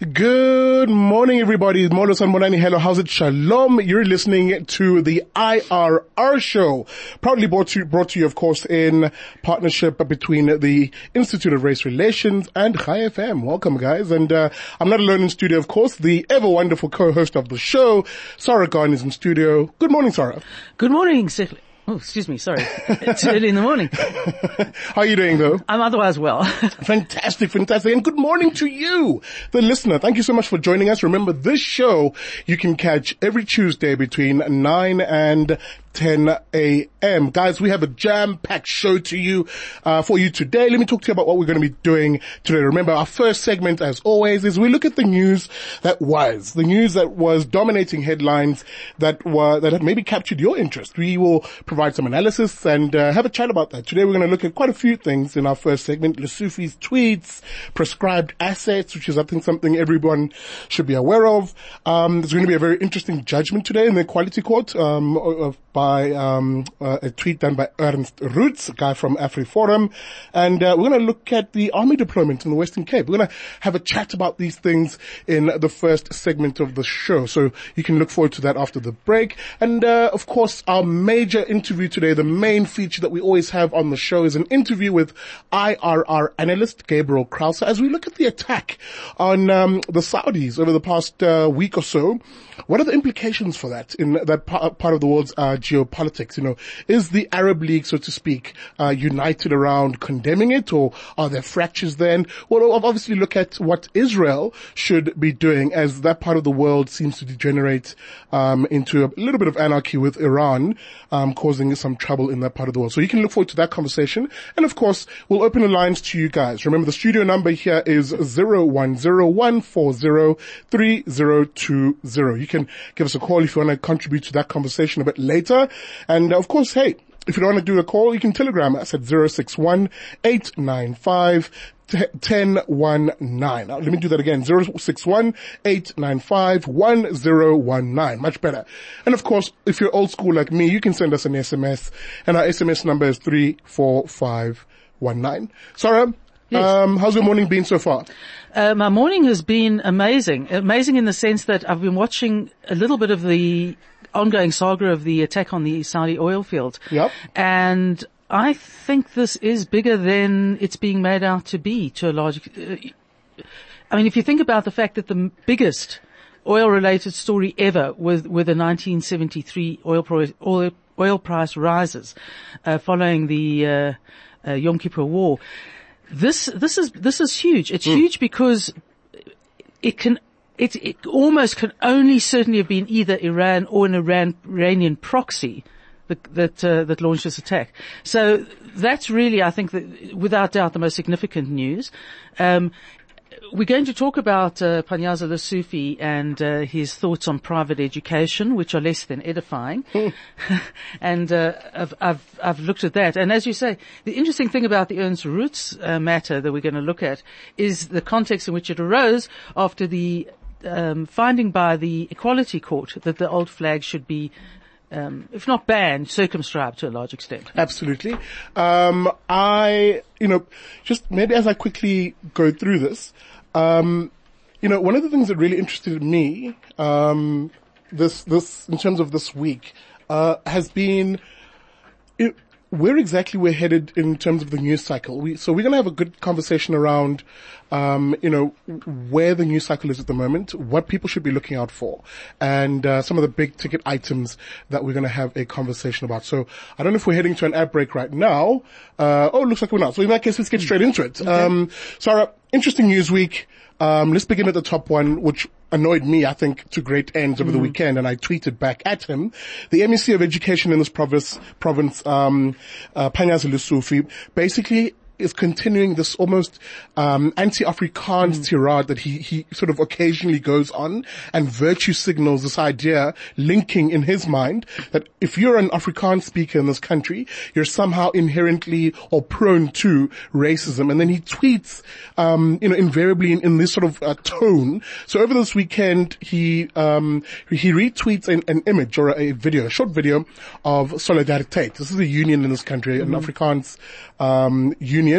Good morning, everybody. Molo Sanbonani. Hello. How's it? Shalom. You're listening to the IRR show, proudly brought to, brought to you, of course, in partnership between the Institute of Race Relations and Chai FM. Welcome, guys. And, uh, I'm not alone in studio, of course. The ever wonderful co-host of the show, Sarah Gon is in studio. Good morning, Sarah. Good morning, Sifli. Oh, excuse me. Sorry. It's early in the morning. How are you doing though? I'm otherwise well. Fantastic, fantastic. And good morning to you, the listener. Thank you so much for joining us. Remember this show you can catch every Tuesday between 9 and 10 a.m. Guys, we have a jam-packed show to you, uh, for you today. Let me talk to you about what we're going to be doing today. Remember, our first segment, as always, is we look at the news that was, the news that was dominating headlines that were, that have maybe captured your interest. We will provide some analysis and, uh, have a chat about that. Today we're going to look at quite a few things in our first segment. Lesufi's tweets, prescribed assets, which is, I think, something everyone should be aware of. Um, there's going to be a very interesting judgment today in the Equality Court, um, of, by um, uh, a tweet done by Ernst Roets, a guy from AfriForum, and uh, we're going to look at the army deployment in the Western Cape. We're going to have a chat about these things in the first segment of the show, so you can look forward to that after the break. And uh, of course, our major interview today, the main feature that we always have on the show, is an interview with IRR analyst Gabriel Crause as we look at the attack on um, the Saudis over the past uh, week or so. What are the implications for that in that part of the world's uh, geopolitics? You know, is the Arab League, so to speak, uh, united around condemning it, or are there fractures then? Well, obviously look at what Israel should be doing, as that part of the world seems to degenerate um, into a little bit of anarchy with Iran, um, causing some trouble in that part of the world. So you can look forward to that conversation, and of course, we'll open the lines to you guys. Remember, the studio number here is zero one zero one four zero three zero two zero. You can give us a call if you want to contribute to that conversation a bit later. And uh, of course, hey, if you don't want to do a call, you can telegram us at 061 895 1019. let me do that again. 061 895 1019. Much better. And of course, if you're old school like me, you can send us an SMS and our SMS number is 34519. Sarah, Yes. um, how's your morning been so far? Uh, my morning has been amazing. Amazing in the sense that I've been watching a little bit of the ongoing saga of the attack on the Saudi oil field. Yep. And I think this is bigger than it's being made out to be to a large, uh, I mean, if you think about the fact that the biggest oil-related story ever was with the 1973 oil, pro- oil, oil price rises uh, following the uh, uh, Yom Kippur War. This this is this is huge. It's huge because it can it it almost can only certainly have been either Iran or an Iran Iranian proxy that that uh, that launched this attack. So that's really, I think, that, without doubt, the most significant news. Um, we're going to talk about uh, Panyaza Lesufi and uh, his thoughts on private education, which are less than edifying. and uh, I've, I've, I've looked at that. And as you say, the interesting thing about the Ernst Roets uh, matter that we're going to look at is the context in which it arose after the um, finding by the Equality Court that the old flag should be um, if not banned, circumscribed to a large extent. Absolutely. Um, I, you know, just maybe as I quickly go through this, um, you know, one of the things that really interested me, um, this, this, in terms of this week, uh, has been, it, where exactly we're headed in terms of the news cycle. We, so we're going to have a good conversation around, um, you know, where the news cycle is at the moment, what people should be looking out for, and uh, some of the big ticket items that we're going to have a conversation about. So I don't know if we're heading to an ad break right now. Uh, oh, looks like we're not. So in that case, let's get straight into it. Um, Sarah, interesting news week. Um, let's begin at the top one, which annoyed me, I think, to great ends over the weekend, and I tweeted back at him. The MEC of Education in this province, province, um, uh, Lesufi, basically is continuing this almost um, anti-Afrikaans Mm. tirade that he he sort of occasionally goes on and virtue signals this idea linking in his mind that if you're an Afrikaans speaker in this country, you're somehow inherently or prone to racism. And then he tweets, um, you know, invariably in, in this sort of uh, tone. So over this weekend, he um, he retweets an, an image or a video, a short video of Solidariteit. This is a union in this country, an Afrikaans um, union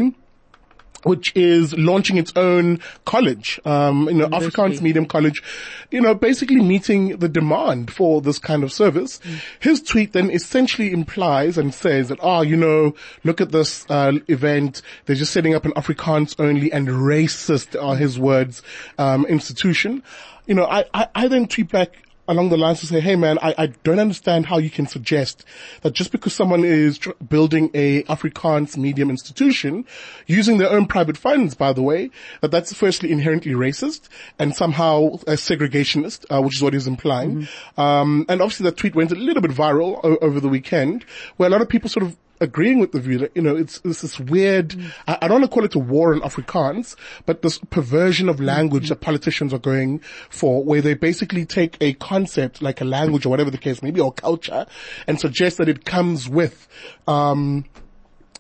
which is launching its own college, um, you know, Afrikaans Medium College, you know, basically meeting the demand for this kind of service. His tweet then essentially implies and says that, ah, you know, look at this, uh, event. They're just setting up an Afrikaans only and racist are his words, um, institution. You know, I, I, I then tweet back, along the lines to say, hey man, I, I don't understand how you can suggest that just because someone is tr- building a Afrikaans medium institution, using their own private funds, by the way, that that's firstly inherently racist and somehow a segregationist, uh, which is what he's implying. Um, and obviously that tweet went a little bit viral o- over the weekend, where a lot of people sort of agreeing with the view that, you know, it's, it's this weird, I, I don't want to call it a war on Afrikaans, but this perversion of language that politicians are going for, where they basically take a concept like a language or whatever the case may be, or culture, and suggest that it comes with, um,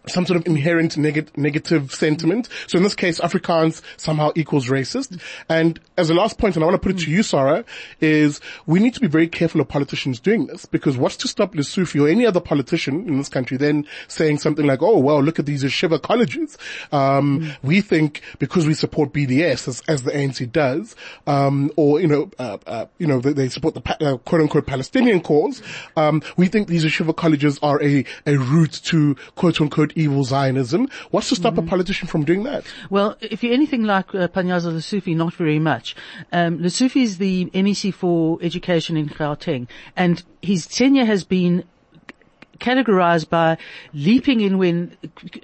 some sort of inherent neg- negative sentiment. So in this case, Afrikaans somehow equals racist. And as a last point, and I want to put it to you, Sarah, is we need to be very careful of politicians doing this because what's to stop Lesufi or any other politician in this country then saying something like, oh, well, look at these Shiva colleges. Um, we think because we support BDS as, as the ANC does, um, or, you know, uh, uh, you know, they, they support the uh, quote unquote Palestinian cause, um, we think these Shiva colleges are a, a route to quote unquote evil Zionism. What's to stop a politician from doing that? Well, if you're anything like uh, Panyaza Lesufi, not very much. Um, Lesufi is the MEC for Education in Gauteng, and his tenure has been categorized by leaping in when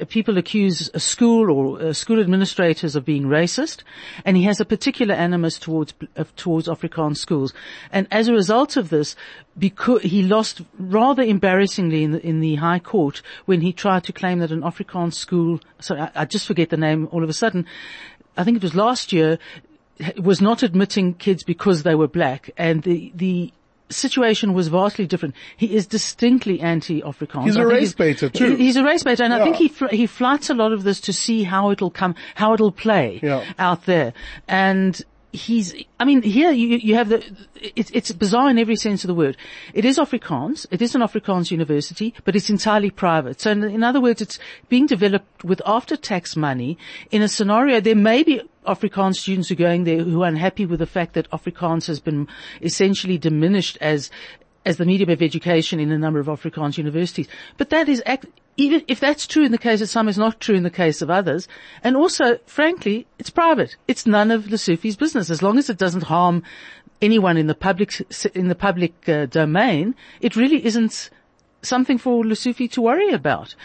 people accuse a school or uh, school administrators of being racist, and he has a particular animus towards uh, towards Afrikaans schools. And as a result of this, because he lost rather embarrassingly in the, in the High Court when he tried to claim that an Afrikaans school, sorry, I, I just forget the name all of a sudden. I think it was last year, was not admitting kids because they were black, and the the situation was vastly different. He is distinctly anti-Afrikaans. He's a race baiter too. He's a race baiter, and I think he fl- he flights a lot of this to see how it'll come, how it'll play Yeah. out there, and. He's, I mean, here you, you have the, it's, it's bizarre in every sense of the word. It is Afrikaans. It is an Afrikaans university, but it's entirely private. So in, in other words, it's being developed with after-tax money in a scenario, there may be Afrikaans students are going there who are unhappy with the fact that Afrikaans has been essentially diminished as as the medium of education in a number of Afrikaans universities. But that is, even if that's true in the case of some, it's not true in the case of others. And also, frankly, it's private. It's none of Lesufi's business. As long as it doesn't harm anyone in the public, in the public uh, domain, it really isn't something for Lesufi to worry about.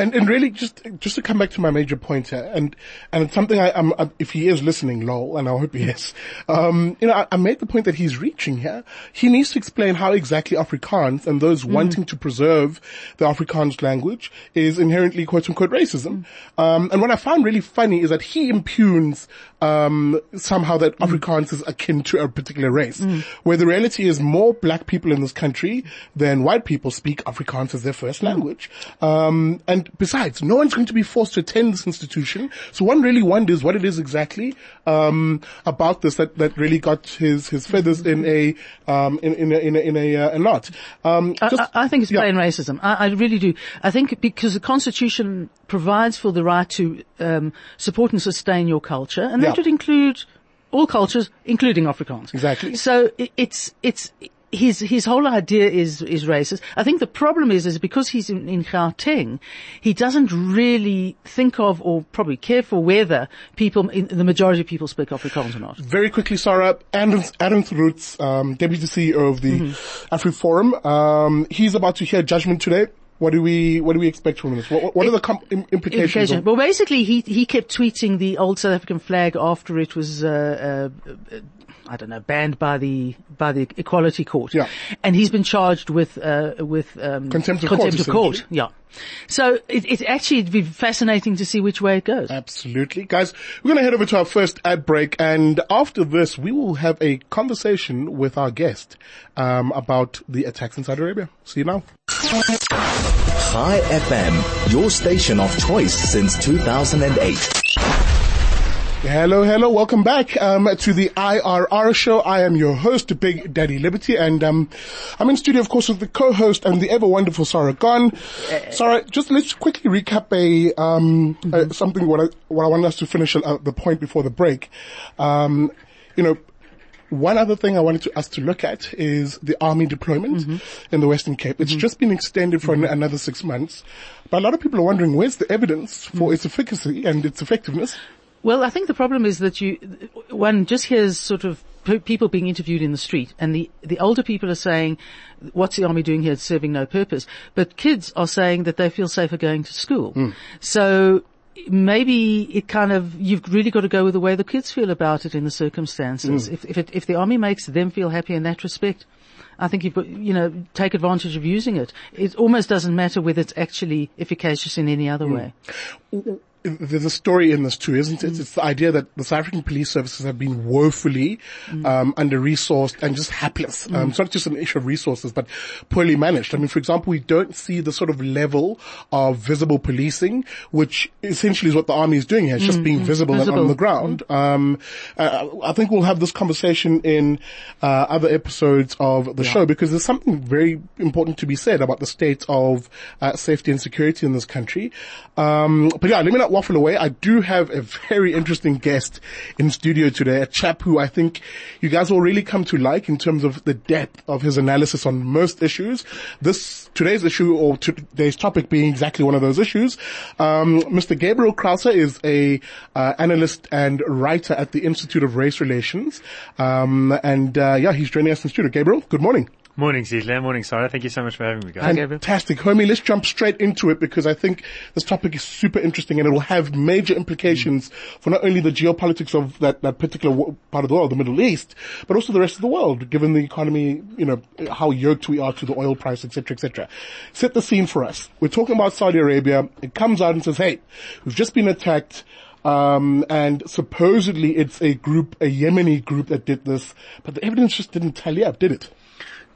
And, and really, just just to come back to my major point here, and and it's something I, I'm, I'm if he is listening, lol, and I hope he is. Um, you know, I, I made the point that he's reaching here. He needs to explain how exactly Afrikaans and those wanting to preserve the Afrikaans language is inherently quote unquote racism. Um, and what I found really funny is that he impugns um, somehow that Afrikaans is akin to a particular race, where the reality is more black people in this country than white people speak Afrikaans as their first language. Um, and besides, no one's going to be forced to attend this institution. So one really wonders what it is exactly um, about this that, that really got his, his feathers in a um, in, in a in a, in a, uh, a knot. Um, I, just- I I think it's yeah. plain racism. I, I really do. I think because the Constitution provides for the right to um, support and sustain your culture, and that Yeah. would include all cultures, including Afrikaans. Exactly. So it's it's his his whole idea is is racist. I think the problem is is because he's in, in Gauteng, he doesn't really think of or probably care for whether people, in, the majority of people, speak Afrikaans or not. Very quickly, Sarah, Adam, Adam Roets, um, Deputy CEO of the Mm-hmm. AfriForum, um, he's about to hear judgment today. What do we, what do we expect from this? What, what are the com- implications? Implication. Well, basically, he he kept tweeting the old South African flag after it was uh, uh, I don't know, banned by the by the Equality Court. Yeah. And he's been charged with uh, with um, Contempt of court, contempt of court. Yeah. So it, it actually it'd be fascinating to see which way it goes. Absolutely. Guys, we're going to head over to our first ad break and after this we will have a conversation with our guest um, about the attacks in Saudi Arabia. See you now. Chai FM, your station of choice since 2008. Hello, hello, welcome back um, to the IRR show. I am your host, Big Daddy Liberty, and um, I'm in studio, of course, with the co-host and the ever wonderful Sarah Gon. Sarah, just let's quickly recap a um, uh, something what I what I wanted us to finish uh, the point before the break. Um, you know, one other thing I wanted to, us to look at is the army deployment in the Western Cape. It's just been extended for an, another six months, but a lot of people are wondering where's the evidence for its efficacy and its effectiveness. Well, I think the problem is that you, one just hears sort of people being interviewed in the street and the, the older people are saying, what's the army doing here? It's serving no purpose. But kids are saying that they feel safer going to school. Hmm. So maybe it kind of, you've really got to go with the way the kids feel about it in the circumstances. Hmm. If, if it, if the army makes them feel happy in that respect, I think you've got, you know, take advantage of using it. It almost doesn't matter whether it's actually efficacious in any other hmm. way. There's a story in this too, isn't it? It's the idea that the South African police services have been woefully um, under-resourced and just hapless. Um, it's not just an issue of resources, but poorly managed. I mean, for example, we don't see the sort of level of visible policing, which essentially is what the army is doing here. It's just being visible, and on the ground. Um, uh, I think we'll have this conversation in uh, other episodes of the show because there's something very important to be said about the state of uh, safety and security in this country. Um, but yeah, let me not waffle away. I do have a very interesting guest in studio today, a chap who I think you guys will really come to like in terms of the depth of his analysis on most issues. This today's issue or today's topic being exactly one of those issues. Um, Mr. Gabriel Crause is a uh, analyst and writer at the Institute of Race Relations, um, and uh, yeah, he's joining us in studio. Gabriel, good morning. Morning, Cecil. Morning, Sarah. Thank you so much for having me, guys. Hi, Gabriel. Fantastic. Homie, let's jump straight into it because I think this topic is super interesting and it will have major implications for not only the geopolitics of that, that particular part of the world, the Middle East, but also the rest of the world, given the economy, you know, how yoked we are to the oil price, etc., etc. Set the scene for us. We're talking about Saudi Arabia. It comes out and says, hey, we've just been attacked. Um, and supposedly it's a group, a Yemeni group that did this, but the evidence just didn't tally up, did it?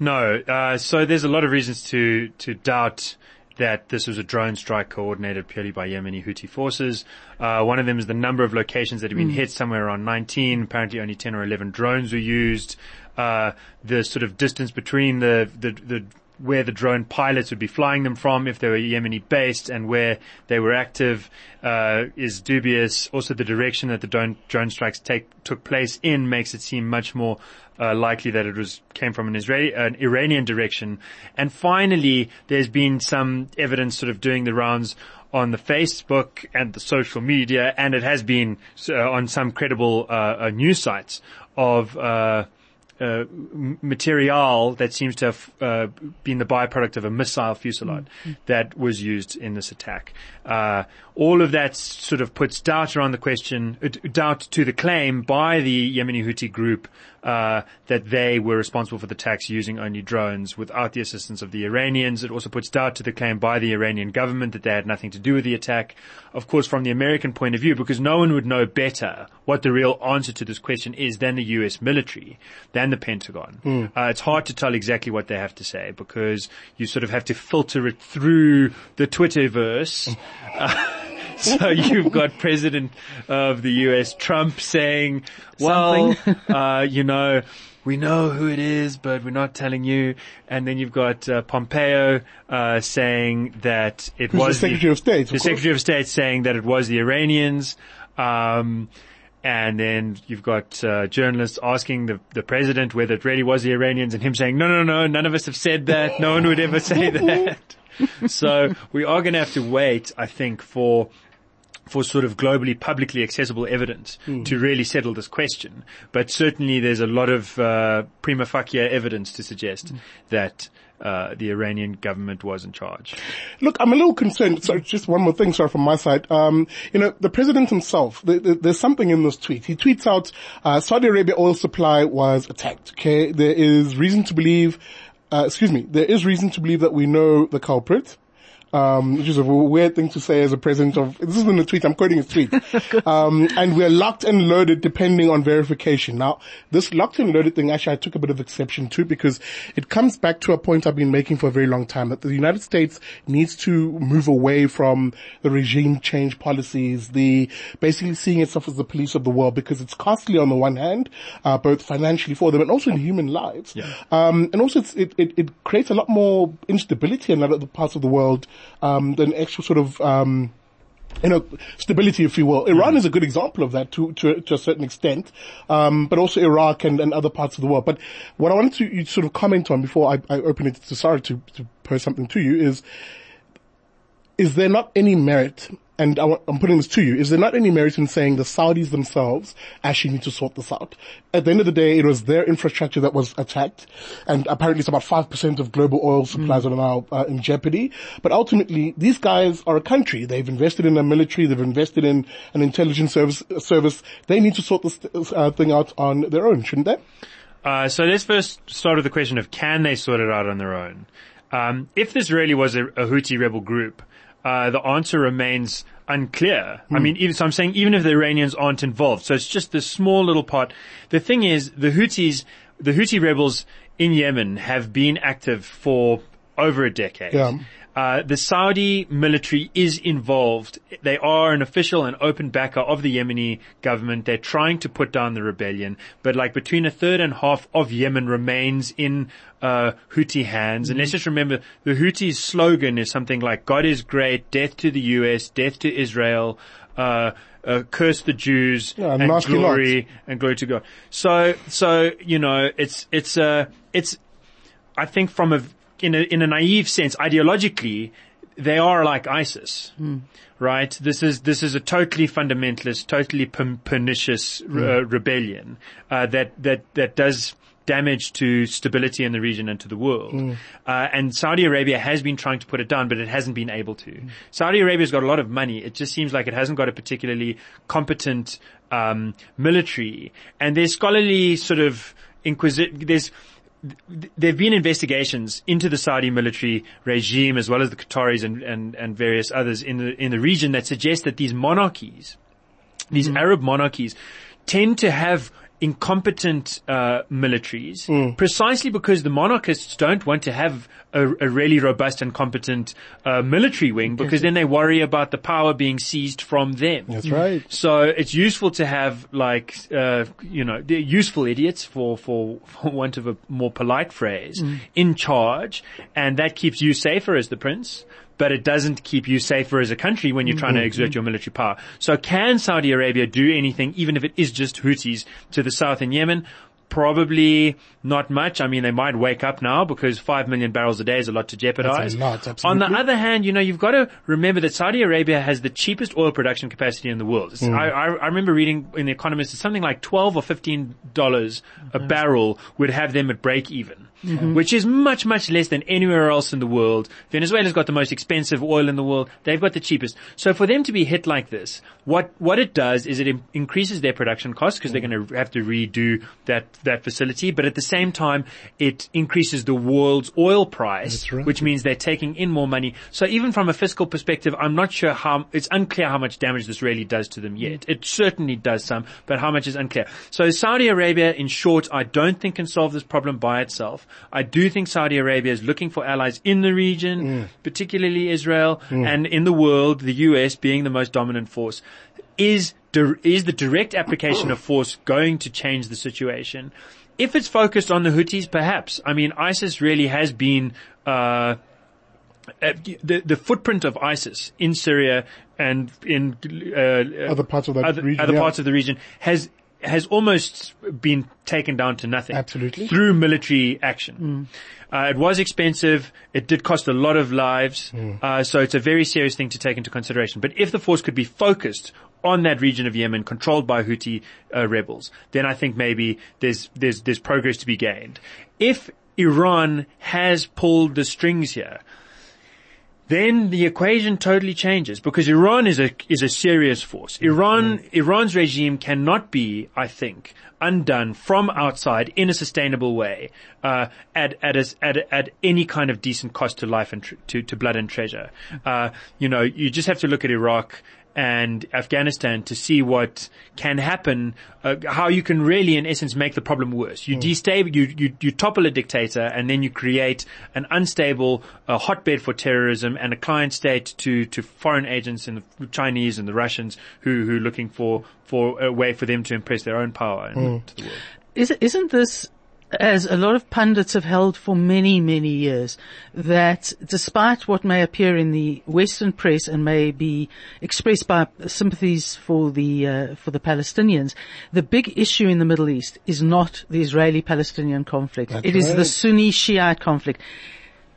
No, uh, so there's a lot of reasons to to doubt that this was a drone strike coordinated purely by Yemeni Houthi forces. Uh, one of them is the number of locations that have been hit, somewhere around 19. Apparently, only 10 or 11 drones were used. Uh, the sort of distance between the the, the where the drone pilots would be flying them from if they were Yemeni based and where they were active uh, is dubious. Also, the direction that the drone, drone strikes take, took place in makes it seem much more uh, likely that it was came from an Israeli, an Iranian direction. And finally, there's been some evidence sort of doing the rounds on the Facebook and the social media, and it has been uh, on some credible uh, uh, news sites of. Uh, material that seems to have uh, been the byproduct of a missile fusillade that was used in this attack. Uh, all of that sort of puts doubt around the question, uh, doubt to the claim by the Yemeni Houthi group uh, that they were responsible for the attacks using only drones without the assistance of the Iranians. It also puts doubt to the claim by the Iranian government that they had nothing to do with the attack. Of course, from the American point of view, because no one would know better what the real answer to this question is than the U.S. military, than the Pentagon. Uh, it's hard to tell exactly what they have to say because you sort of have to filter it through the Twitterverse. Uh, so you've got President of the U.S. Trump saying, "Well, uh, you know." We know who it is, but we're not telling you. And then you've got uh, Pompeo uh, saying that it Who's was the Secretary of State, of The course. Secretary of State saying that it was the Iranians. Um, and then you've got uh, journalists asking the, the president whether it really was the Iranians, and him saying, "No, no, no, none of us have said that. No one would ever say that." so we are going to have to wait, I think, for for sort of globally publicly accessible evidence to really settle this question. But certainly there's a lot of uh, prima facie evidence to suggest that uh, the Iranian government was in charge. Look, I'm a little concerned. Sorry, just one more thing, sorry, from my side. Um, you know, the president himself, the, the, there's something in this tweet. He tweets out, uh, Saudi Arabia oil supply was attacked. Okay. There is reason to believe, uh, excuse me, there is reason to believe that we know the culprit um, which is a weird thing to say as a president of, this isn't a tweet, I'm quoting a tweet. um, and we're locked and loaded depending on verification. Now, this locked and loaded thing, actually I took a bit of exception to because it comes back to a point I've been making for a very long time that the United States needs to move away from the regime change policies, the basically seeing itself as the police of the world because it's costly on the one hand, uh, both financially for them and also in human lives. Yeah. Um, and also it, it, it creates a lot more instability in other parts of the world um, than actual sort of um, you know, stability, if you will. Iran is a good example of that to, to, to a certain extent, um, but also Iraq and, and other parts of the world. But what I wanted to you sort of comment on before I, I open it to Sarah to, to pose something to you is, is there not any merit and I am putting this to you, is there not any merit in saying the Saudis themselves actually need to sort this out? At the end of the day, it was their infrastructure that was attacked, and apparently it's about 5% of global oil supplies mm. are now uh, in jeopardy. But ultimately, these guys are a country. They've invested in a military, they've invested in an intelligence service, service. They need to sort this uh, thing out on their own, shouldn't they? Uh, so let's first start with the question of can they sort it out on their own? Um, if this really was a, a Houthi rebel group, uh, the answer remains unclear. Mm. I hmm. mean, even, so I'm saying even if the Iranians aren't involved, so it's just this small little part. The thing is, the Houthis, the Houthi rebels in Yemen have been active for over a decade. Yeah. Uh, the Saudi military is involved. They are an official and open backer of the Yemeni government. They're trying to put down the rebellion, but like between a third and half of Yemen remains in uh, Houthi hands. And let's just remember the Houthis' slogan is something like "God is great, death to the U.S., death to Israel." Uh, uh, curse the Jews yeah, and glory and glory to God. So, so you know, it's it's uh, it's I think from a in a, in a naive sense, ideologically, they are like ISIS, mm. right? This is this is a totally fundamentalist, totally pernicious mm. uh, rebellion uh, that that that does damage to stability in the region and to the world. Mm. Uh, and Saudi Arabia has been trying to put it down, but it hasn't been able to. Mm. Saudi Arabia's got a lot of money. It just seems like it hasn't got a particularly competent um, military. And there's scholarly sort of inquisit. There's there have been investigations into the Saudi military regime as well as the Qataris and, and, and various others in the, in the region that suggest that these monarchies, these mm. Arab monarchies tend to have incompetent uh, militaries mm. precisely because the monarchists don't want to have a, a really robust and competent uh, military wing because then they worry about the power being seized from them. That's right. So it's useful to have like uh, you know useful idiots for, for for want of a more polite phrase mm. in charge, and that keeps you safer as the prince but it doesn't keep you safer as a country when you're trying mm-hmm. to exert your military power. So can Saudi Arabia do anything, even if it is just Houthis to the south in Yemen? Probably not much. I mean, they might wake up now because five million barrels a day is a lot to jeopardize. Lot, On the other hand, you know, you've got to remember that Saudi Arabia has the cheapest oil production capacity in the world. Mm. I, I, I, remember reading in The Economist, it's something like 12 or 15 dollars a barrel would have them at break even mm-hmm. which is much, much less than anywhere else in the world. Venezuela's got the most expensive oil in the world. They've got the cheapest. So for them to be hit like this, what, what it does is it Im- increases their production costs because they're going to have to redo that, that facility. But at the same time, it increases the world's oil price, right. which means they're taking in more money. So even from a fiscal perspective, I'm not sure how, it's unclear how much damage this really does to them yet. It certainly does some, but how much is unclear. So Saudi Arabia, in short, I don't think can solve this problem by itself. I do think Saudi Arabia is looking for allies in the region, mm. particularly Israel, mm. and in the world, the US being the most dominant force. Is, is the direct application of force going to change the situation? If it's focused on the Houthis, perhaps. I mean, ISIS really has been, uh, uh, the the footprint of ISIS in Syria and in uh, other parts of that other, region, other yeah. parts of the region has has almost been taken down to nothing. Absolutely. Through military action. Mm. Uh, it was expensive. It did cost a lot of lives. Mm. Uh, so it's a very serious thing to take into consideration. But if the force could be focused on that region of Yemen controlled by Houthi uh, rebels, then I think maybe there's, there's, there's progress to be gained. If Iran has pulled the strings here, then the equation totally changes because Iran is a is a serious force. Iran Iran's regime cannot be, I think, undone from outside in a sustainable way uh, at at, a, at at any kind of decent cost to life and tr- to to blood and treasure. Uh, you know, you just have to look at Iraq and Afghanistan to see what can happen, uh, how you can really, in essence, make the problem worse. You destabilize, you, you, you topple a dictator and then you create an unstable uh, hotbed for terrorism and a client state to, to foreign agents and the Chinese and the Russians who, who are looking for, for a way for them to impress their own power into the world. Is, isn't this, as a lot of pundits have held for many, many years, that despite what may appear in the Western press and may be expressed by sympathies for the uh, for the Palestinians, the big issue in the Middle East is not the Israeli-Palestinian conflict. That's it is right. the Sunni-Shiite conflict.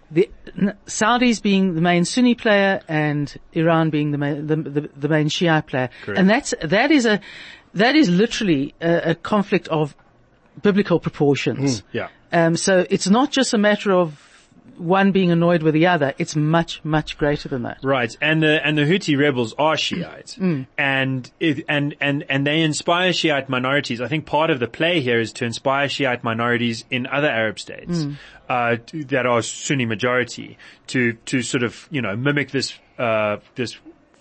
The n- Saudis being the main Sunni player and Iran being the main, the, the, the main Shiite player. Correct. And that's, that is a, that is literally a, a conflict of biblical proportions. Yeah. Um, so it's not just a matter of one being annoyed with the other. It's much, much greater than that. Right, and the and the Houthi rebels are Shiite, and it, and and and they inspire Shiite minorities. I think part of the play here is to inspire Shiite minorities in other Arab states uh, that are Sunni majority to to sort of you know mimic this uh, this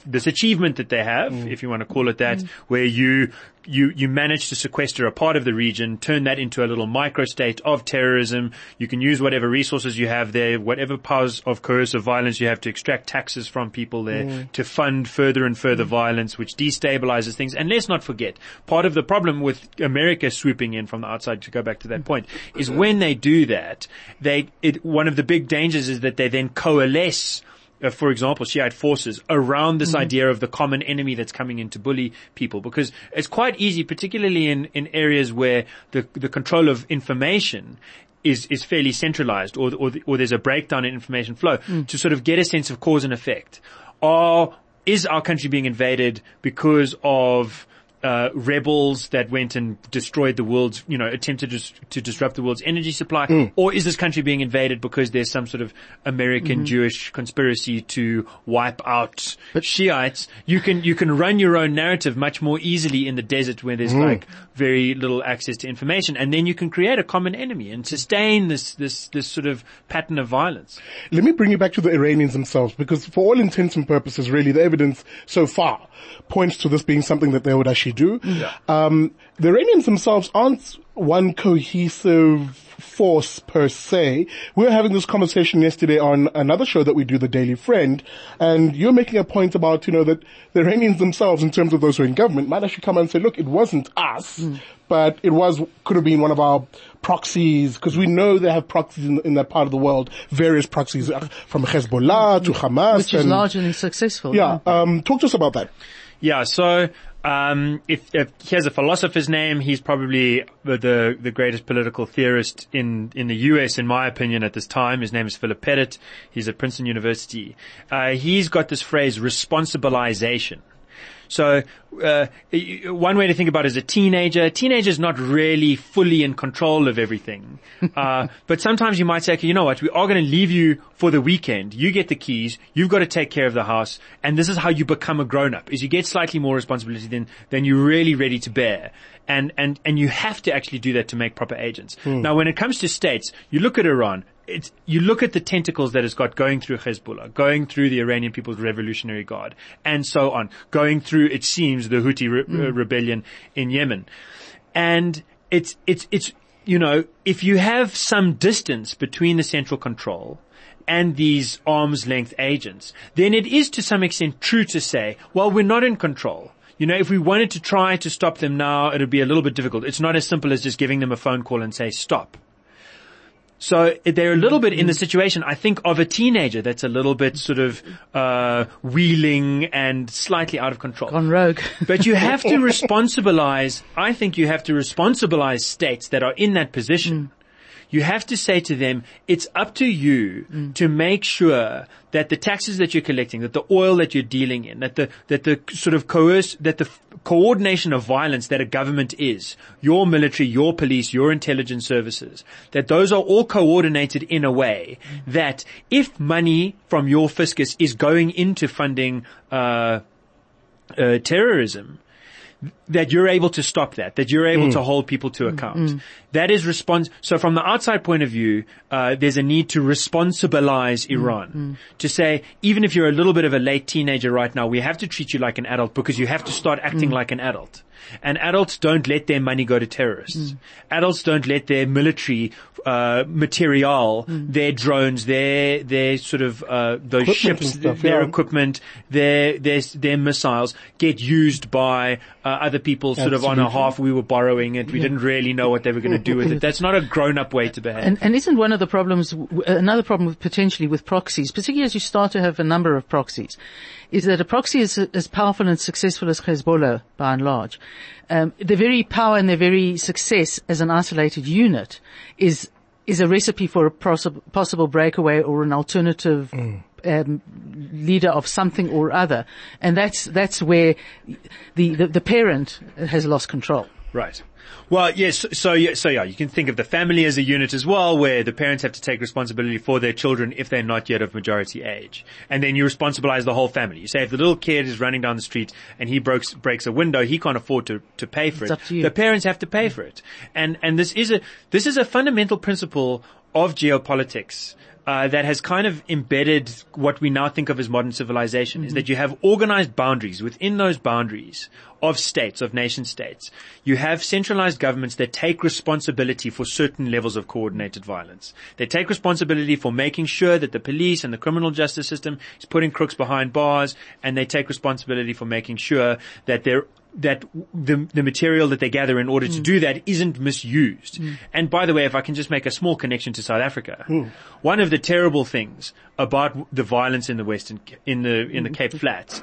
this achievement that they have, mm. if you want to call it that, mm. where you you you manage to sequester a part of the region, turn that into a little microstate of terrorism. You can use whatever resources you have there, whatever powers of coercive violence you have to extract taxes from people there mm. to fund further and further violence, which destabilizes things. And let's not forget, part of the problem with America swooping in from the outside, to go back to that point, is when they do that, they it one of the big dangers is that they then coalesce uh, for example, Shiite forces around this idea of the common enemy that's coming in to bully people. Because it's quite easy, particularly in, in areas where the, the control of information is, is fairly centralized or, or, or there's a breakdown in information flow to sort of get a sense of cause and effect. Are, is our country being invaded because of uh, rebels that went and destroyed the world's, you know, attempted to, to disrupt the world's energy supply, hmm. or is this country being invaded because there's some sort of American mm-hmm. Jewish conspiracy to wipe out Shiites? You can you can run your own narrative much more easily in the desert where there's hmm. like very little access to information, and then you can create a common enemy and sustain this this this sort of pattern of violence. Let me bring you back to the Iranians themselves, because for all intents and purposes, really, the evidence so far points to this being something that they would actually do. Um, the Iranians themselves aren't one cohesive force per se. We were having this conversation yesterday on another show that we do, The Daily Friend, and you're making a point about, you know, that the Iranians themselves, in terms of those who are in government, might actually come and say, look, it wasn't us, but it was, could have been one of our proxies, because we know they have proxies in, in that part of the world, various proxies, uh, from Hezbollah to Hamas. Which is large and- largely successful. Yeah, um, talk to us about that. Yeah, so um, if, if here's a philosopher's name, he's probably the, the the greatest political theorist in in the U.S. in my opinion at this time. His name is Philip Pettit. He's at Princeton University. Uh, he's got this phrase responsibilization. So uh, one way to think about it is a teenager. A teenager is not really fully in control of everything, uh, but sometimes you might say, okay, you know what? We are going to leave you for the weekend. You get the keys. You've got to take care of the house, and this is how you become a grown-up: is you get slightly more responsibility than than you're really ready to bear. And, and, and you have to actually do that to make proper agents. Now, when it comes to states, you look at Iran, it's, you look at the tentacles that it's got going through Hezbollah, going through the Iranian People's Revolutionary Guard, and so on, going through, it seems, the Houthi re- uh, rebellion in Yemen. And it's, it's, it's, you know, if you have some distance between the central control and these arm's length agents, then it is to some extent true to say, well, we're not in control. You know, if we wanted to try to stop them now, it would be a little bit difficult. It's not as simple as just giving them a phone call and say, stop. So they're a little bit in the situation, I think, of a teenager that's a little bit sort of uh, wheeling and slightly out of control. On rogue. But you have to responsibilize, I think you have to responsibilize states that are in that position. You have to say to them, it's up to you to make sure that the taxes that you're collecting, that the oil that you're dealing in, that the, that the sort of coerce, that the f- coordination of violence that a government is, your military, your police, your intelligence services, that those are all coordinated in a way that if money from your fiscus is going into funding, uh, uh, terrorism, that you're able to stop that, that you're able to hold people to account. That is response. so from the outside point of view, uh, there's a need to responsibilize Iran. To say, even if you're a little bit of a late teenager right now, we have to treat you like an adult because you have to start acting like an adult. And adults don't let their money go to terrorists. Adults don't let their military uh, material, their drones, their their sort of uh, those Equipment ships, stuff, their yeah. equipment, their their their missiles get used by uh, other people, sort of on a half. We were borrowing it. We didn't really know what they were going to do with it. That's not a grown-up way to behave. And, and isn't one of the problems, another problem with potentially with proxies, particularly as you start to have a number of proxies, is that a proxy is as powerful and successful as Hezbollah by and large. Um, their very power and their very success as an isolated unit is is a recipe for a possible, possible breakaway or an alternative um, leader of something or other, and that's that's where the, the the parent has lost control. Right. Well, yes. So, yeah, so yeah, you can think of the family as a unit as well, where the parents have to take responsibility for their children if they're not yet of majority age, and then you responsibilize the whole family. You say if the little kid is running down the street and he breaks breaks a window, he can't afford to to pay for It's it. up to you. The parents have to pay mm. for it, and and this is a this is a fundamental principle of geopolitics. Uh, that has kind of embedded what we now think of as modern civilization is that you have organized boundaries within those boundaries of states, of nation states. You have centralized governments that take responsibility for certain levels of coordinated violence. They take responsibility for making sure that the police and the criminal justice system is putting crooks behind bars, and they take responsibility for making sure that they're that the the material that they gather in order to mm. do that isn't misused. Mm. And by the way, if I can just make a small connection to South Africa, one of the terrible things about the violence in the Western in the in the Cape Flats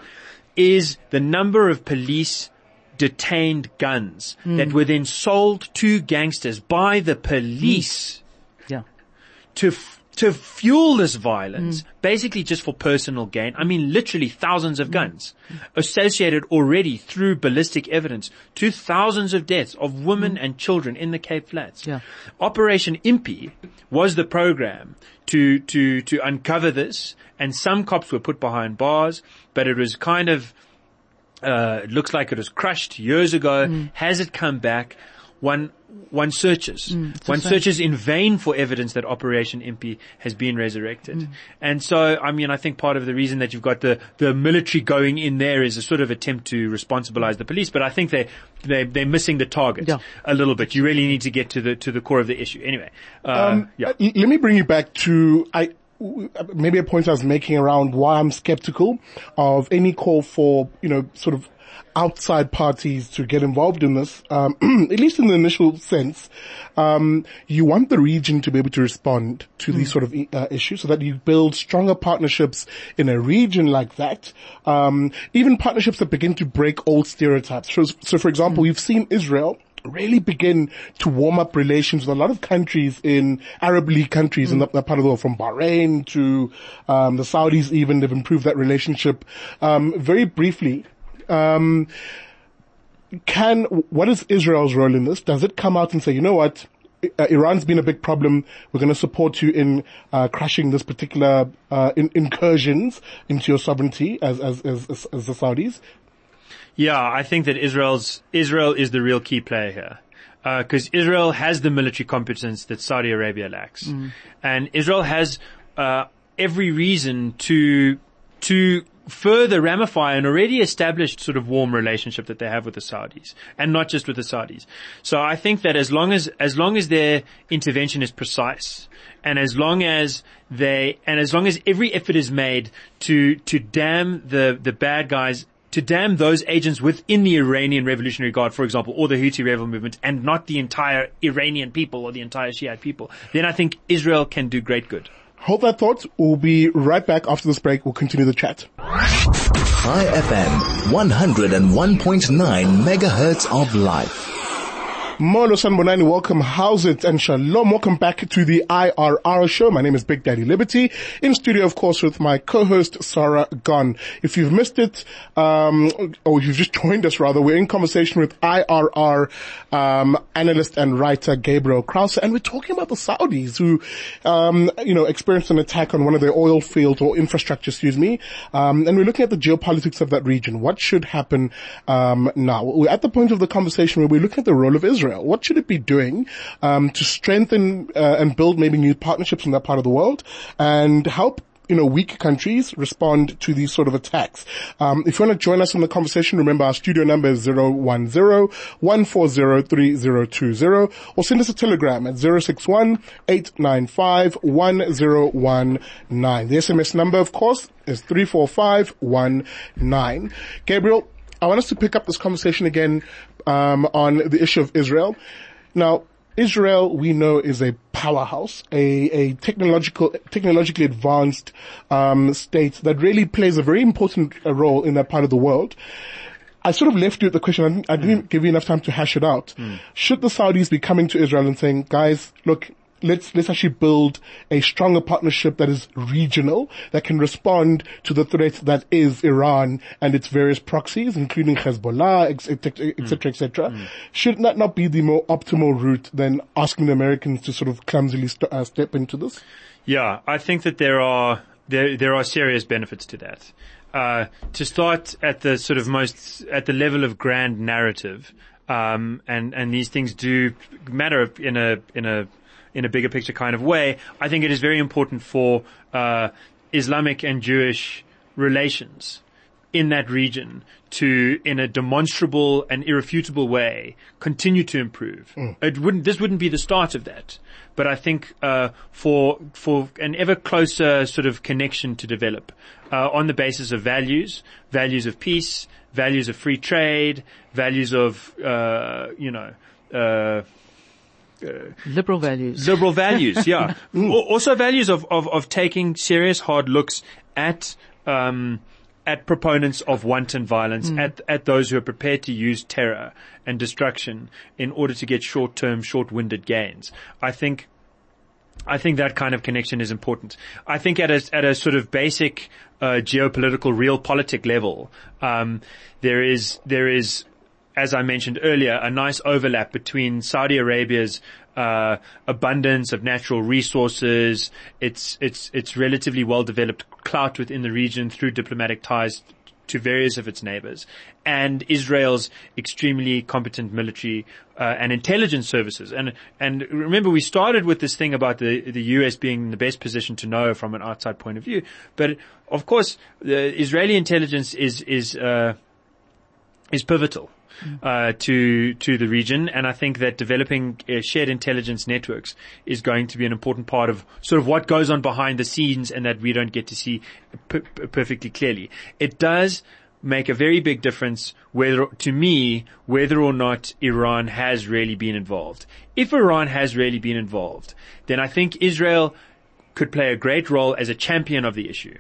is the number of police detained guns mm. that were then sold to gangsters by the police Yeah. to f- to fuel this violence, basically just for personal gain. I mean, literally thousands of guns associated already through ballistic evidence to thousands of deaths of women and children in the Cape Flats. Yeah. Operation Impi was the program to to to uncover this, and some cops were put behind bars, but it was kind of uh, it looks like it was crushed years ago. Has it come back? One one searches. one searches in vain for evidence that Operation Impi has been resurrected. And so, I mean, I think part of the reason that you've got the, the military going in there is a sort of attempt to responsibilize the police, but I think they, they, they're missing the target Yeah. a little bit. You really need to get to the, to the core of the issue. Anyway, uh, Um, yeah. Let me bring you back to I w- maybe a point I was making around why I'm skeptical of any call for you know sort of outside parties to get involved in this. Um, at least in the initial sense, um, you want the region to be able to respond to these sort of uh, issues, so that you build stronger partnerships in a region like that. Um, even partnerships that begin to break old stereotypes. So, so for example, we've seen Israel really begin to warm up relations with a lot of countries in Arab League countries in that, that part of the world, from Bahrain to um, the Saudis. Even they've improved that relationship. Um, very briefly, um, can what is Israel's role in this? Does it come out and say, you know what? Uh, Iran's been a big problem. We're going to support you in uh, crushing this particular uh, in- incursions into your sovereignty as, as as as the Saudis. Yeah, I think that Israel's Israel is the real key player here. Because Israel has the military competence that Saudi Arabia lacks, and Israel has uh, every reason to to further ramify an already established sort of warm relationship that they have with the Saudis, and not just with the Saudis. So I think that as long as as long as their intervention is precise, and as long as they and as long as every effort is made to to dam the the bad guys to damn those agents within the Iranian Revolutionary Guard, for example, or the Houthi rebel movement, and not the entire Iranian people or the entire Shiite people, then I think Israel can do great good. Hold that thought. We'll be right back after this break. We'll continue the chat. Chai FM, 101.9 megahertz of life. Molo Sanbonani, welcome. How's it? And shalom. Welcome back to the IRR show. My name is Big Daddy Liberty. In studio, of course, with my co-host, Sarah Gon. If you've missed it, um, or you've just joined us rather, we're in conversation with IRR, um, analyst and writer Gabriel Crause, and we're talking about the Saudis who, um, you know, experienced an attack on one of their oil fields or infrastructure, excuse me. Um, and we're looking at the geopolitics of that region. What should happen, um, now? We're at the point of the conversation where we're looking at the role of Israel. What should it be doing um, to strengthen uh, and build maybe new partnerships in that part of the world and help you know, weak countries respond to these sort of attacks. Um, if you want to join us in the conversation, remember our studio number is 010-140-3020 or send us a telegram at 061-895-1019. The SMS number, of course, is 34519. Gabriel, I want us to pick up this conversation again um, on the issue of Israel. Now, Israel, we know, is a powerhouse, a, a technological, technologically advanced um, state that really plays a very important role in that part of the world. I sort of left you with the question. I didn't, I didn't give you enough time to hash it out. Should the Saudis be coming to Israel and saying, guys, look, let's, let's actually build a stronger partnership that is regional, that can respond to the threat that is Iran and its various proxies, including Hezbollah, etc., etc., et cetera, et cetera. Should that not be the more optimal route than asking the Americans to sort of clumsily st- uh, step into this? Yeah, I think that there are there there are serious benefits to that. Uh, to start at the sort of most at the level of grand narrative, um, and and these things do matter in a in a in a bigger picture kind of way. I think it is very important for uh, Islamic and Jewish relations in that region to, in a demonstrable and irrefutable way, continue to improve. It wouldn't. This wouldn't be the start of that, but I think uh, for for an ever closer sort of connection to develop uh, on the basis of values, values of peace, values of free trade, values of uh, you know. Uh, Liberal values. liberal values, yeah. Also values of, of, of taking serious hard looks at, um, at proponents of wanton violence, at, at those who are prepared to use terror and destruction in order to get short-term, short-winded gains. I think I think that kind of connection is important. I think at a at a sort of basic uh, geopolitical realpolitik level, um, there is there is, as I mentioned earlier, a nice overlap between Saudi Arabia's uh, abundance of natural resources, its its its relatively well developed clout within the region through diplomatic ties to various of its neighbors, and Israel's extremely competent military uh, and intelligence services. And and remember, we started with this thing about the the US being in the best position to know from an outside point of view. But of course, the Israeli intelligence is is uh, is pivotal. Uh, to to the region, and I think that developing uh, shared intelligence networks is going to be an important part of sort of what goes on behind the scenes, and that we don't get to see perfectly clearly. It does make a very big difference whether, to me, whether or not Iran has really been involved. If Iran has really been involved, then I think Israel could play a great role as a champion of the issue.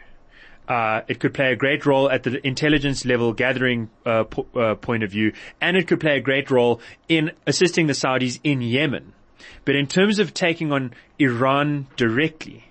Uh, it could play a great role at the intelligence level gathering uh, po- uh, point of view, and it could play a great role in assisting the Saudis in Yemen. But in terms of taking on Iran directly,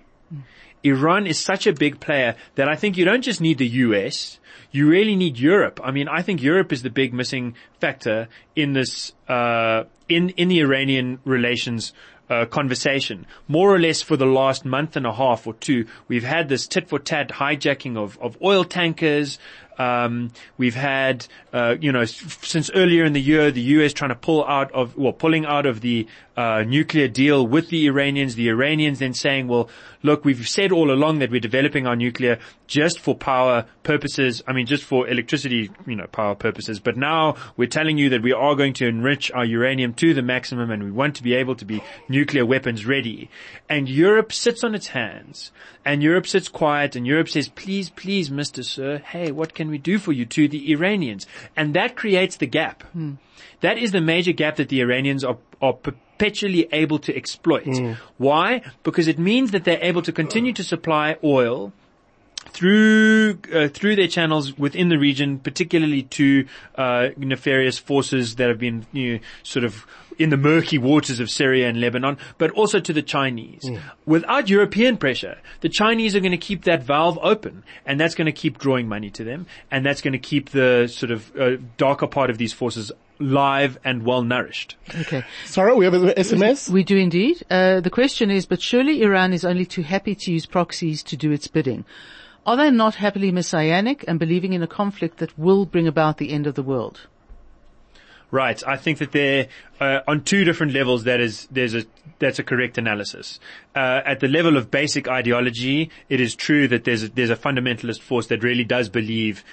Iran is such a big player that I think you don't just need the US, you really need Europe. I mean, I think Europe is the big missing factor in this, uh, in, in the Iranian relations uh, conversation. More or less for the last month and a half or two, we've had this tit for tat hijacking of, of oil tankers. Um, we've had, uh, you know, since earlier in the year, the U.S. trying to pull out of, well, pulling out of the uh, nuclear deal with the Iranians. The Iranians then saying, well, look, we've said all along that we're developing our nuclear just for power purposes. I mean, just for electricity, you know, power purposes. But now we're telling you that we are going to enrich our uranium to the maximum and we want to be able to be nuclear weapons ready. And Europe sits on its hands and Europe sits quiet and Europe says, please, please, Mr. Sir, hey, what can we do for you to the Iranians? And that creates the gap. That is the major gap that the Iranians are, are perpetually able to exploit. Why? Because it means that they're able to continue to supply oil through uh, through their channels within the region, particularly to uh, nefarious forces that have been you know, sort of in the murky waters of Syria and Lebanon, but also to the Chinese. Without European pressure, the Chinese are going to keep that valve open and that's going to keep drawing money to them and that's going to keep the sort of uh, darker part of these forces live and well nourished. Okay. Sarah, we have an SMS. We do indeed. Uh, the question is, but surely Iran is only too happy to use proxies to do its bidding. Are they not happily messianic and believing in a conflict that will bring about the end of the world? Right. I think that they're uh, on two different levels. That is, there's a that's a correct analysis. Uh, at the level of basic ideology, it is true that there's a, there's a fundamentalist force that really does believe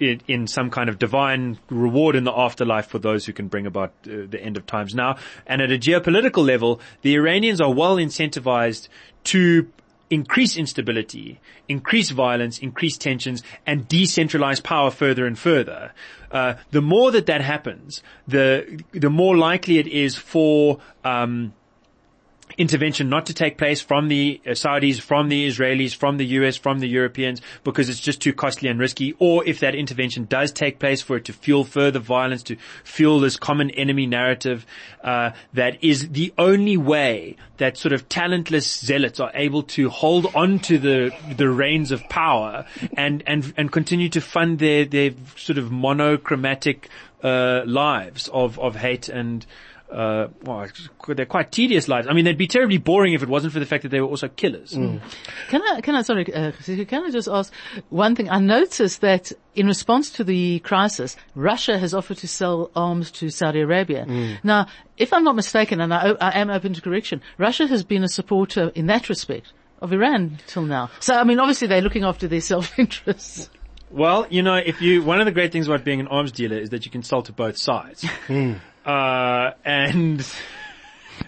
in, in some kind of divine reward in the afterlife for those who can bring about uh, the end of times now. And at a geopolitical level, the Iranians are well incentivized to increase instability, increase violence, increase tensions, and decentralize power further and further. Uh, the more that that happens, the the more likely it is for um, intervention not to take place from the uh, Saudis, from the Israelis, from the US, from the Europeans, because it's just too costly and risky. Or if that intervention does take place for it to fuel further violence, to fuel this common enemy narrative, uh, that is the only way that sort of talentless zealots are able to hold on to the the reins of power and and and continue to fund their their sort of monochromatic uh, lives of of hate and uh, well, they're quite tedious lives. I mean, they'd be terribly boring if it wasn't for the fact that they were also killers. Can I, can I, sorry, uh, can I just ask one thing? I noticed that in response to the crisis, Russia has offered to sell arms to Saudi Arabia. Now, if I'm not mistaken, and I, I am open to correction, Russia has been a supporter in that respect of Iran till now. So, I mean, obviously they're looking after their self-interests. Well, you know, if you, one of the great things about being an arms dealer is that you can sell to both sides. Uh, and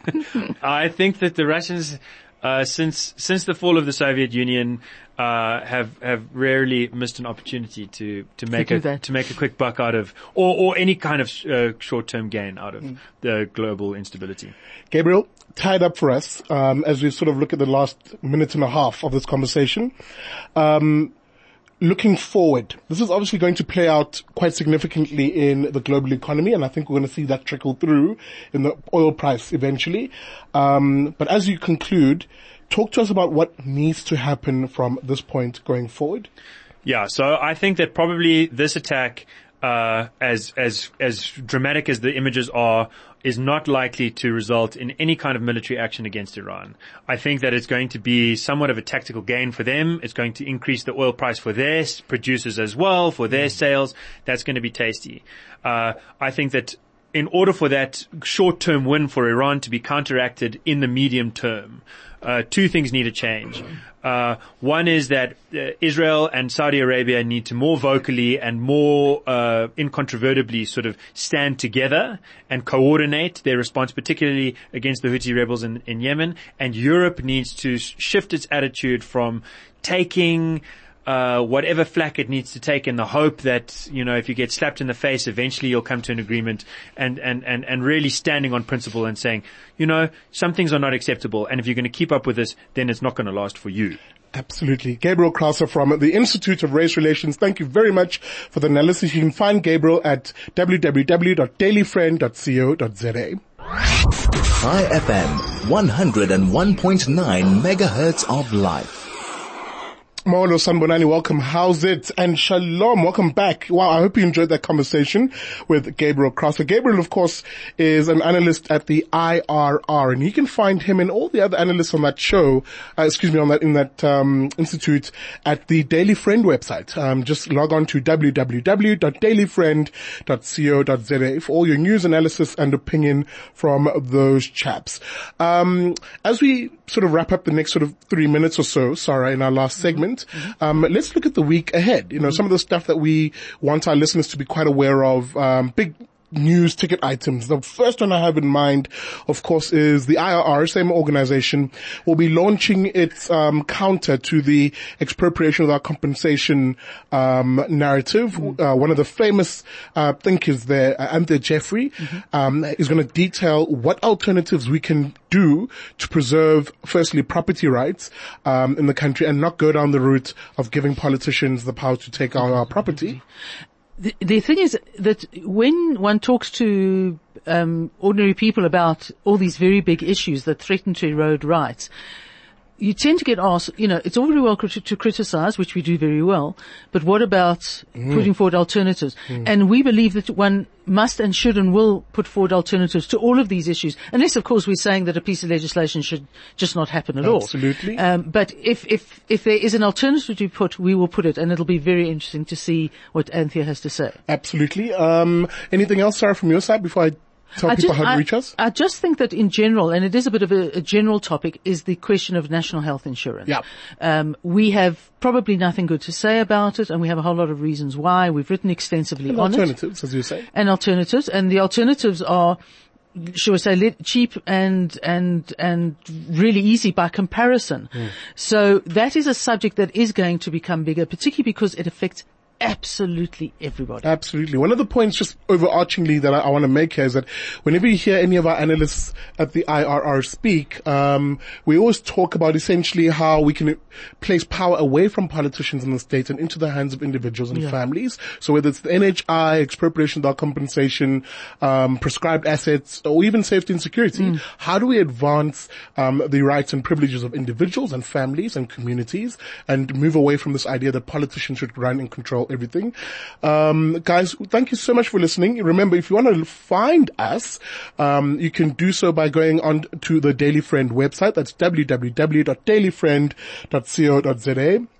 I think that the Russians, uh, since, since the fall of the Soviet Union, uh, have, have rarely missed an opportunity to, to make do a, that. to make a quick buck out of, or, or any kind of, uh, short-term gain out of the global instability. Gabriel, tied up for us um, as we sort of look at the last minute and a half of this conversation. Um, looking forward, this is obviously going to play out quite significantly in the global economy, and I think we're going to see that trickle through in the oil price eventually. Um, but as you conclude, talk to us about what needs to happen from this point going forward. Yeah, so I think that probably this attack, uh, as as as dramatic as the images are, is not likely to result in any kind of military action against Iran. I think that it's going to be somewhat of a tactical gain for them. It's going to increase the oil price for their producers as well, for their sales. That's going to be tasty. Uh, I think that in order for that short-term win for Iran to be counteracted in the medium term, uh, two things need to change. Uh, one is that uh, Israel and Saudi Arabia need to more vocally and more uh, incontrovertibly sort of stand together and coordinate their response, particularly against the Houthi rebels in, in Yemen. And Europe needs to shift its attitude from taking uh, whatever flack it needs to take in the hope that, you know, if you get slapped in the face, eventually you'll come to an agreement and, and, and, and really standing on principle and saying, you know, some things are not acceptable. And if you're going to keep up with this, then it's not going to last for you. Absolutely. Gabriel Crause from the Institute of Race Relations. Thank you very much for the analysis. You can find Gabriel at www.dailyfriend.co.za. Chai FM 101.9 megahertz of life. Molo Sanbonani, welcome. How's it? And Shalom, welcome back. Wow, I hope you enjoyed that conversation with Gabriel Crause. Gabriel, of course, is an analyst at the IRR, and you can find him and all the other analysts on that show, uh, excuse me, on that, in that, um, institute at the Daily Friend website. Um, just log on to www.dailyfriend.co.za for all your news, analysis, and opinion from those chaps. Um, as we sort of wrap up the next sort of three minutes or so, Sarah, in our last segment, um, let's look at the week ahead. You know, some of the stuff that we want our listeners to be quite aware of, um, big news ticket items. The first one I have in mind, of course, is the IRR, same organization, will be launching its um, counter to the expropriation without compensation um, narrative. Uh, one of the famous uh, thinkers there, uh, Jeffery, um, is going to detail what alternatives we can do to preserve, firstly, property rights um, in the country and not go down the route of giving politicians the power to take our, our property. The, the thing is that when one talks to um, ordinary people about all these very big issues that threaten to erode rights, you tend to get asked, you know, it's all very well crit- to criticize, which we do very well, but what about putting forward alternatives? And we believe that one must and should and will put forward alternatives to all of these issues, unless of course we're saying that a piece of legislation should just not happen at all. Absolutely. Um, but if, if, if there is an alternative to put, we will put it, and it'll be very interesting to see what Anthea has to say. Absolutely. Um, anything else, Sarah, from your side before I tell I people just, how to I, reach us? I just think that in general, and it is a bit of a, a general topic, is the question of national health insurance. Yeah. Um, we have probably nothing good to say about it, and we have a whole lot of reasons why. We've written extensively And on it. alternatives, as you say. And alternatives, and the alternatives are, shall we say, cheap and, and, and really easy by comparison. Hmm. So that is a subject that is going to become bigger, particularly because it affects absolutely everybody. Absolutely. One of the points just overarchingly that I, I want to make here is that whenever you hear any of our analysts at the IRR speak, um, we always talk about essentially how we can place power away from politicians in the state and into the hands of individuals and families. So whether it's the NHI, expropriation without compensation, um, prescribed assets, or even safety and security, how do we advance um, the rights and privileges of individuals and families and communities and move away from this idea that politicians should run and control everything. Um, guys, thank you so much for listening. Remember, if you want to find us, um, you can do so by going on to the Daily Friend website. That's www.dailyfriend.co.za.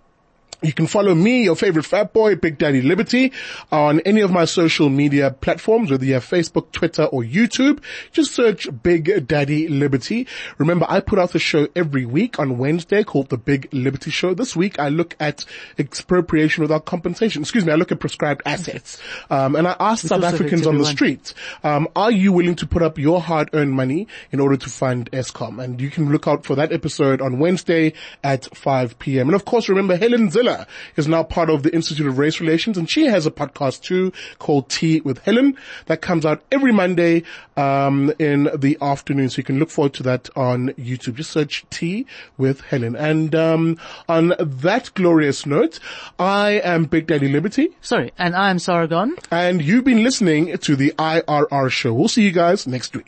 You can follow me, your favorite fat boy, Big Daddy Liberty, on any of my social media platforms, whether you have Facebook, Twitter, or YouTube. Just search Big Daddy Liberty. Remember, I put out a show every week on Wednesday called The Big Liberty Show. This week, I look at expropriation without compensation. Excuse me, I look at prescribed assets. Um, and I ask South Africans on the street, um, are you willing to put up your hard-earned money in order to fund Eskom? And you can look out for that episode on Wednesday at 5 p.m. And of course, remember Helen Zille is now part of the Institute of Race Relations, and she has a podcast too called Tea with Helen that comes out every Monday um, in the afternoon. So you can look forward to that on YouTube. Just search Tea with Helen. And um, on that glorious note, I am Big Daddy Liberty, Sorry, and I am Sarah Gon. and you've been listening to the IRR show. We'll see you guys next week.